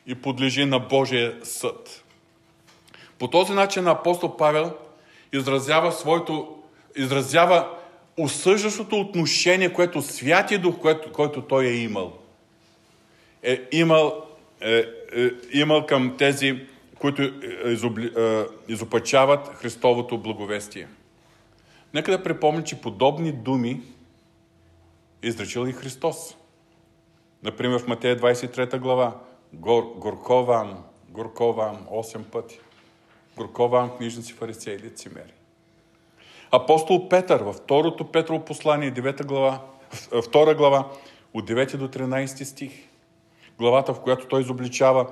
и подлежи на Божия съд. По този начин апостол Павел изразява своето, изразява осъждащото отношение, което Святия Дух, което, който той е имал. Е имал, е, е, имал към тези, които е, изобли, е, изопачават Христовото благовестие. Нека да припомня, че подобни думи е изречил и Христос. Например, в Матея 23 глава. Гор, горко вам, горко вам, 8 пъти. Горко вам, книжници, фарисеи, лицемери. Апостол Петър във второто Петрово послание, 9 глава, 2 глава, от 9 до 13 стих. Главата, в която той изобличава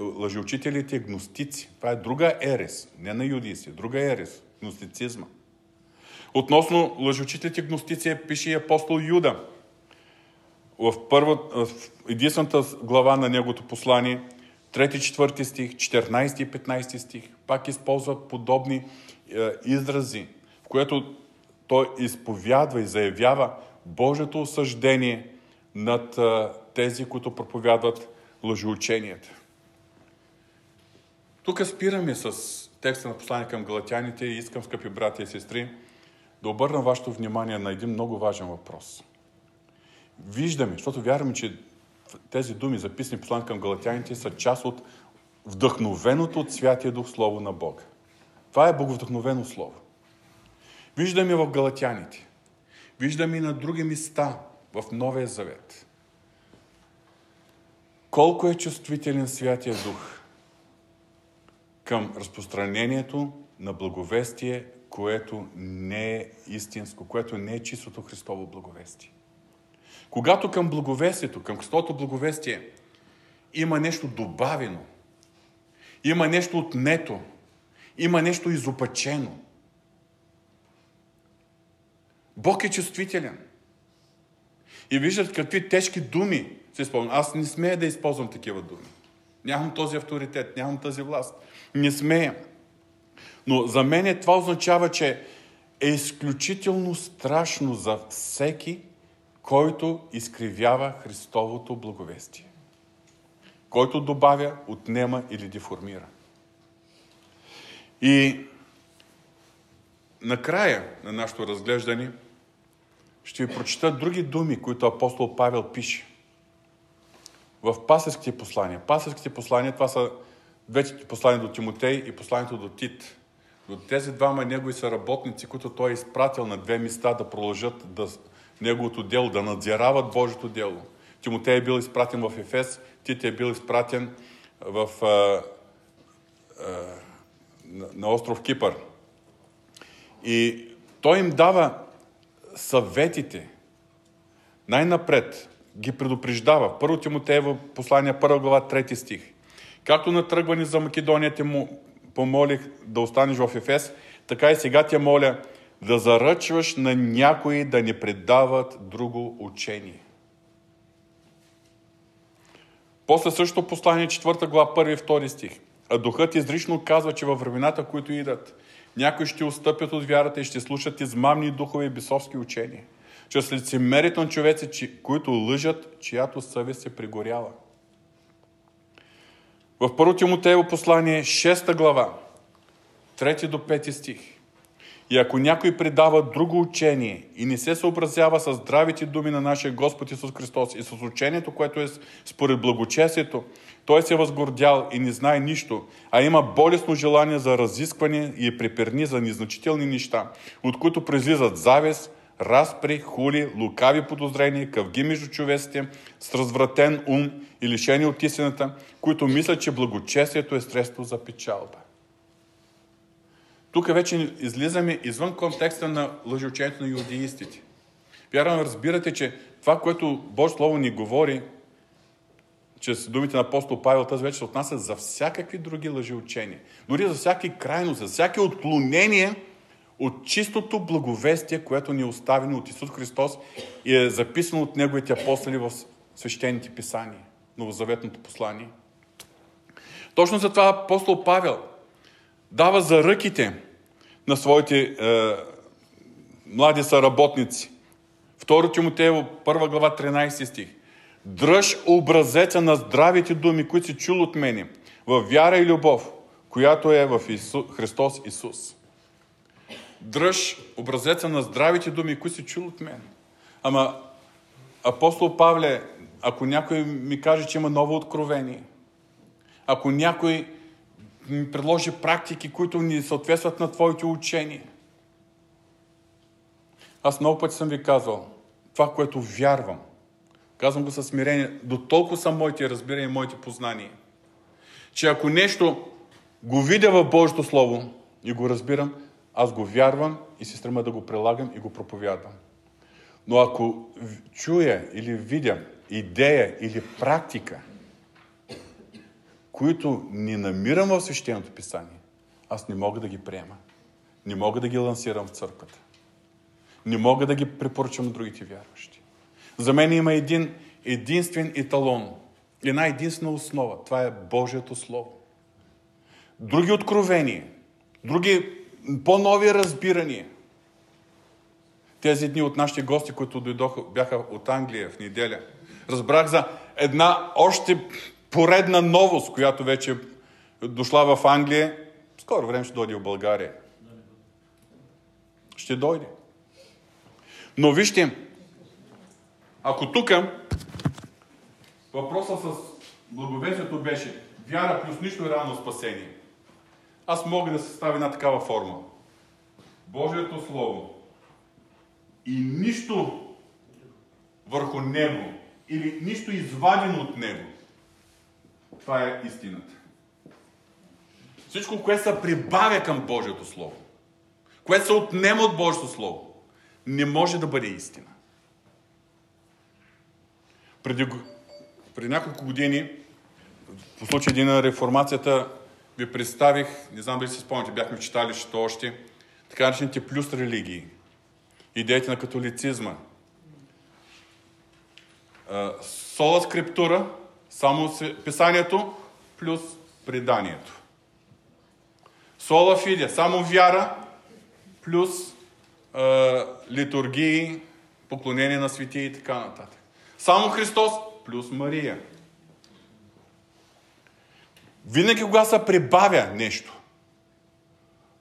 лъжеучителите гностици. Това е друга ерес, не на юдийствие, друга ерес, гностицизма. Относно лъжочителите гностици пише и апостол Юда. В, първа, в единствената глава на неговото послание, 3-4 стих, 14 и 15 стих, пак използва подобни е, изрази, което той изповядва и заявява Божието осъждение над тези, които проповядват лъжеученията. Тук спираме с текста на послание към галатяните и искам, скъпи брати и сестри, да обърна вашето внимание на един много важен въпрос. Виждаме, защото вярваме, че тези думи, записани послание към галатяните, са част от вдъхновеното от Святия Дух Слово на Бога. Това е боговдъхновено Слово. Виждаме в галатяните. Виждаме и на други места в Новия Завет. Колко е чувствителен Святия Дух към разпространението на благовестие, което не е истинско, което не е чистото Христово благовестие. Когато към благовестието, към Христовото благовестие има нещо добавено, има нещо отнето, има нещо изопачено. Бог е чувствителен. И виждат какви тежки думи се използват. Аз не смея да използвам такива думи. Нямам този авторитет, нямам тази власт. Не смея. Но за мен това означава, че е изключително страшно за всеки, който изкривява Христовото благовестие. Който добавя, отнема или деформира. И накрая на нашето разглеждане ще ви прочита други думи, които апостол Павел пише. В пасеските послания. Пасеските послания, това са двете послания до Тимотей и посланието до Тит. Но тези двама негови са работници, които той е изпратил на две места да продължат да, неговото дело, да надзирават Божието дело. Тимотей е бил изпратен в Ефес, Тит е бил изпратен в, а, а, на остров Кипър. И той им дава съветите. Най-напред ги предупреждава. Първо Тимотеево послание, първа глава, трети стих. Както на тръгване за Македония те му помолих да останеш в Ефес, така и сега те моля да заръчваш на някои да не предават друго учение. После същото послание, четвърта глава, първи и втори стих. А духът изрично казва, че във времената, които идат, някои ще отстъпят от вярата и ще слушат измамни духове и бесовски учения. Чрез лицемерието на човеци, които лъжат, чиято съвест се пригоряла. В Първо Тимотеево послание, 6 глава, 3 до 5 стих. И ако някой предава друго учение и не се съобразява с здравите думи на нашия Господ Исус Христос и с учението, което е според благочестието, той се е възгордял и не знае нищо, а има болесно желание за разискване и е приперни за незначителни неща, от които произлизат завист, разпри, хули, лукави подозрения, къвги между човеците, с развратен ум и лишени от истината, които мислят, че благочестието е средство за печалба. Тук вече излизаме извън контекста на лъжеучението на юдеистите. Вярвам, разбирате, че това, което Божие Слово ни говори, чрез думите на апостол Павел, тази вече се отнася за всякакви други лъжеучения. Дори за всяки крайност, за всяки отклонение – от чистото благовестие, което ни е оставено от Исус Христос и е записано от Неговите апостоли в свещените писания, новозаветното послание. Точно за това апостол Павел дава за ръките на своите е, млади съработници. Второ Тимотеево, първа глава, 13 стих. Дръж образеца на здравите думи, които си чул от мене, в вяра и любов, която е в Ису, Христос Исус дръж образеца на здравите думи, които си чул от мен. Ама, апостол Павле, ако някой ми каже, че има ново откровение, ако някой ми предложи практики, които ни съответстват на твоите учения, аз много пъти съм ви казал, това, което вярвам, казвам го със смирение, до толкова са моите разбирания и моите познания, че ако нещо го видя в Божието Слово и го разбирам, аз го вярвам и се стремя да го прилагам и го проповядвам. Но ако чуя или видя идея или практика, които не намирам в свещеното писание, аз не мога да ги приема. Не мога да ги лансирам в църквата. Не мога да ги препоръчам на другите вярващи. За мен има един единствен еталон, една единствена основа. Това е Божието Слово. Други откровения, други по-нови разбирания. Тези дни от нашите гости, които дойдоха, бяха от Англия в неделя, разбрах за една още поредна новост, която вече дошла в Англия. Скоро време ще дойде в България. Ще дойде. Но вижте, ако тук въпросът с благовестието беше вяра плюс нищо е равно спасение, аз мога да съставя една такава форма. Божието Слово и нищо върху него или нищо извадено от него. Това е истината. Всичко, което се прибавя към Божието Слово, което се отнема от Божието Слово, не може да бъде истина. Преди, преди няколко години, по случай един на реформацията, ви представих, не знам дали си спомняте, бяхме в читалището още, така наречените плюс религии. Идеите на католицизма. Сола скриптура, само писанието, плюс преданието. Сола фиде, само вяра, плюс е, литургии, поклонение на свети и така нататък. Само Христос, плюс Мария. Винаги, когато се прибавя нещо,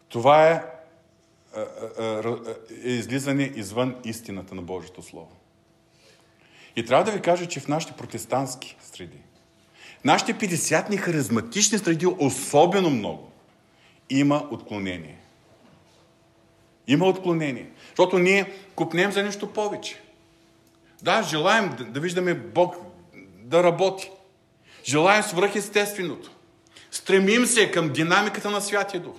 това е, е, е, е излизане извън истината на Божието Слово. И трябва да ви кажа, че в нашите протестантски среди, нашите 50-ни харизматични среди особено много, има отклонение. Има отклонение. Защото ние купнем за нещо повече. Да, желаем да, да виждаме Бог да работи. Желаем свръхестественото. Стремим се към динамиката на Святия Дух.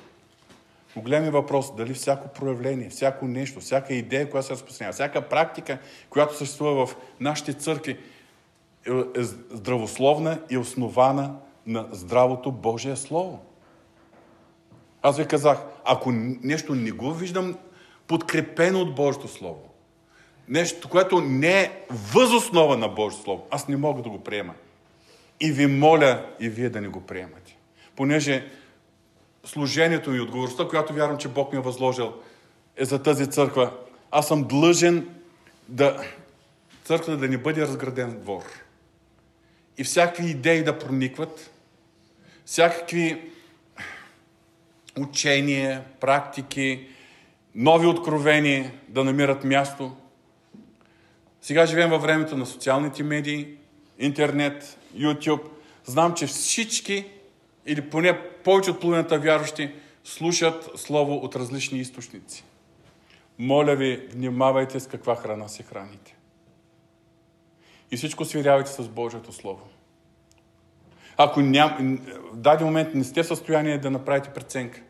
Големи въпрос, дали всяко проявление, всяко нещо, всяка идея, която се разпространява, всяка практика, която съществува в нашите църкви, е, е здравословна и основана на здравото Божие Слово. Аз ви казах, ако нещо не го виждам подкрепено от Божието Слово, нещо, което не е възоснова на Божието Слово, аз не мога да го приема. И ви моля и вие да не го приемате понеже служението и отговорността, която вярвам, че Бог ми е възложил, е за тази църква. Аз съм длъжен да църквата да не бъде разграден двор. И всякакви идеи да проникват, всякакви учения, практики, нови откровения да намират място. Сега живеем във времето на социалните медии, интернет, YouTube. Знам, че всички или поне повече от половината вярващи слушат Слово от различни източници. Моля ви, внимавайте с каква храна се храните. И всичко свирявайте с Божието Слово. Ако ням, в даден момент не сте в състояние да направите преценка,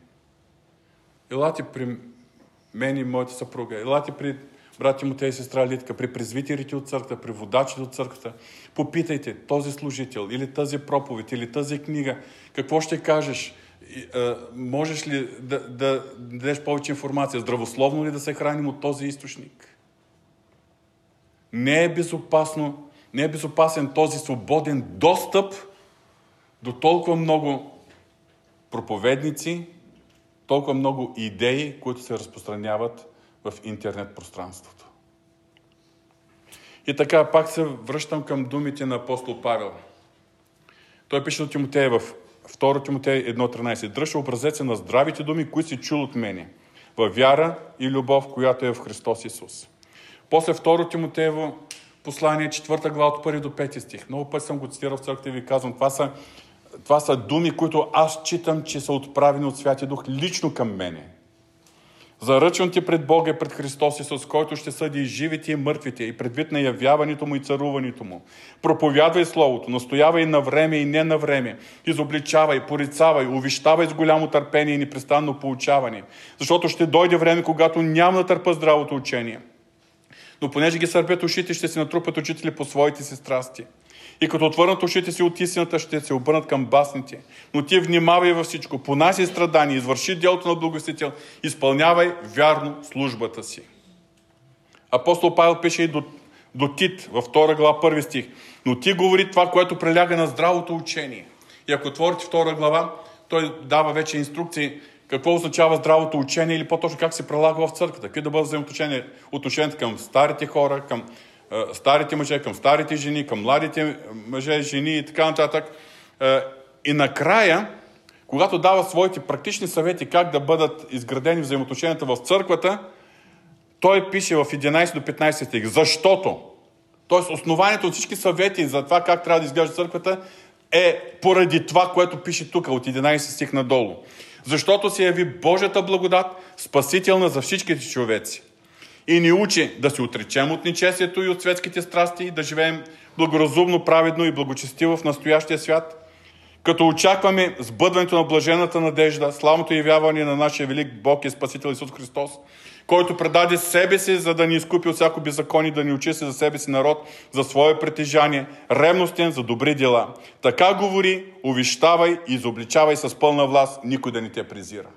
елате при мен и моята съпруга, елате при брат Тимотей и сестра Литка, при презвитерите от църквата, при водачите от църквата, попитайте този служител или тази проповед или тази книга, какво ще кажеш, можеш ли да, да дадеш повече информация, здравословно ли да се храним от този източник? Не е безопасно, не е безопасен този свободен достъп до толкова много проповедници, толкова много идеи, които се разпространяват в интернет пространството. И така, пак се връщам към думите на апостол Павел. Той пише от Тимотея в 2 Тимотей 1.13. Дръжте образеца на здравите думи, които си чул от мене, във вяра и любов, която е в Христос Исус. После 2 Тимотеево послание, 4 глава от 1 до 5 стих. Много пъти съм го цитирал в църквата и ви казвам, това са, това са думи, които аз читам, че са отправени от Святия Дух лично към мене. Заръчвам ти пред Бога и пред Христос Исус, който ще съди и живите и мъртвите и предвид на явяването му и царуването му. Проповядвай Словото, настоявай на време и не на време. Изобличавай, порицавай, увещавай с голямо търпение и непрестанно получаване. Защото ще дойде време, когато няма да търпа здравото учение. Но понеже ги сърпят ушите, ще се натрупат учители по своите си страсти. И като отвърнат ушите си от истината, ще се обърнат към басните. Но ти внимавай във всичко, понаси страдания, извърши делото на благосетител, изпълнявай вярно службата си. Апостол Павел пише и до, до Тит, във 2 глава, първи стих. Но ти говори това, което приляга на здравото учение. И ако отворите втора глава, той дава вече инструкции какво означава здравото учение или по-точно как се прилага в църквата, какви да бъдат взаимоотношения отношенията към старите хора, към старите мъже, към старите жени, към младите мъже, жени и така нататък. Е, и накрая, когато дава своите практични съвети как да бъдат изградени взаимоотношенията в църквата, той пише в 11 до 15 стих. Защото, т.е. основанието от всички съвети за това как трябва да изглежда църквата е поради това, което пише тук от 11 стих надолу. Защото се яви Божията благодат, спасителна за всичките човеци. И ни учи да се отречем от нечестието и от светските страсти и да живеем благоразумно, праведно и благочестиво в настоящия свят, като очакваме сбъдването на блажената надежда, славното явяване на нашия велик Бог и Спасител Исус Христос, който предаде себе си, за да ни изкупи от всяко беззаконие, да ни очисти за себе си народ, за свое притежание, ревностен за добри дела. Така говори, увещавай и изобличавай с пълна власт, никой да не те презира.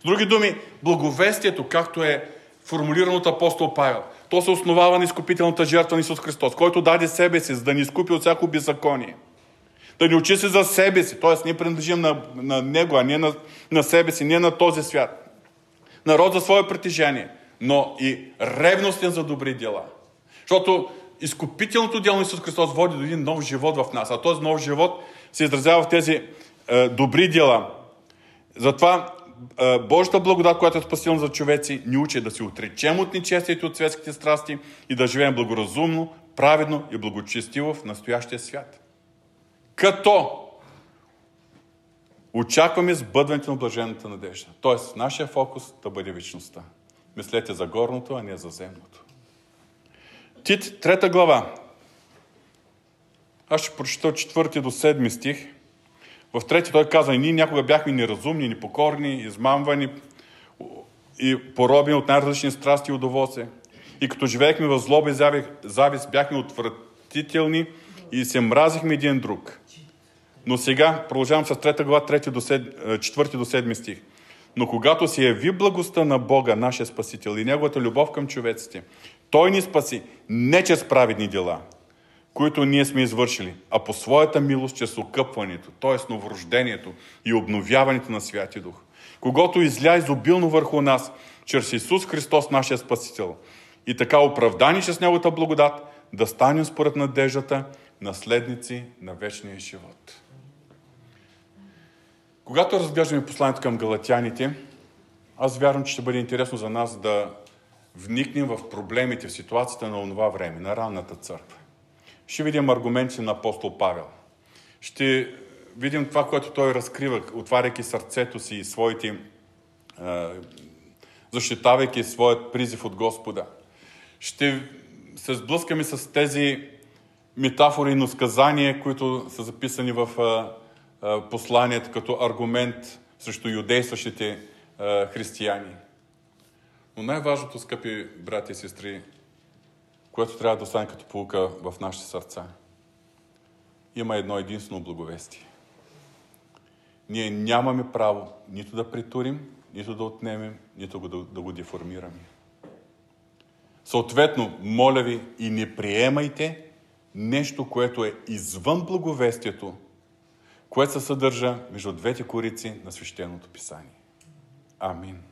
С други думи, благовестието, както е формулирано от апостол Павел, то се основава на изкупителната жертва на Исус Христос, който даде себе си, за да ни изкупи от всяко беззаконие. Да ни очисти за себе си, т.е. ние принадлежим на, на Него, а не на, на себе си, не на този свят народ за свое притежание, но и ревностен за добри дела. Защото изкупителното дело на Исус Христос води до един нов живот в нас, а този нов живот се изразява в тези е, добри дела. Затова Божията благодат, която е спасителна за човеци, ни учи да се отречем от нечестието от светските страсти и да живеем благоразумно, праведно и благочестиво в настоящия свят. Като Очакваме сбъдването на блажената надежда. Тоест, нашия фокус да бъде вечността. Мислете за горното, а не за земното. Тит, трета глава. Аз ще прочета от четвърти до седми стих. В трети той казва, ние някога бяхме неразумни, непокорни, измамвани и поробени от най-различни страсти и удоволствия. И като живеехме в злоба и завист, бяхме отвратителни и се мразихме един друг. Но сега продължавам с 3 глава, 3 до 7, 4 до 7 стих. Но когато се яви благостта на Бога, нашия Спасител и Неговата любов към човеците, Той ни спаси не чрез праведни дела, които ние сме извършили, а по своята милост, чрез окъпването, т.е. новорождението и обновяването на Святия Дух, когато изля изобилно върху нас, чрез Исус Христос, нашия Спасител, и така оправдани чрез Неговата благодат, да станем според надеждата наследници на вечния живот. Когато разглеждаме посланието към галатяните, аз вярвам, че ще бъде интересно за нас да вникнем в проблемите, в ситуацията на това време, на ранната църква. Ще видим аргументи на апостол Павел. Ще видим това, което той разкрива, отваряйки сърцето си и своите, защитавайки своят призив от Господа. Ще се сблъскаме с тези метафори и насказания, които са записани в посланието като аргумент срещу юдействащите християни. Но най-важното, скъпи брати и сестри, което трябва да остане като полука в нашите сърца, има едно единствено благовестие. Ние нямаме право нито да притурим, нито да отнемем, нито да, да го деформираме. Съответно, моля ви и не приемайте нещо, което е извън благовестието, което се съдържа между двете корици на свещеното писание. Амин.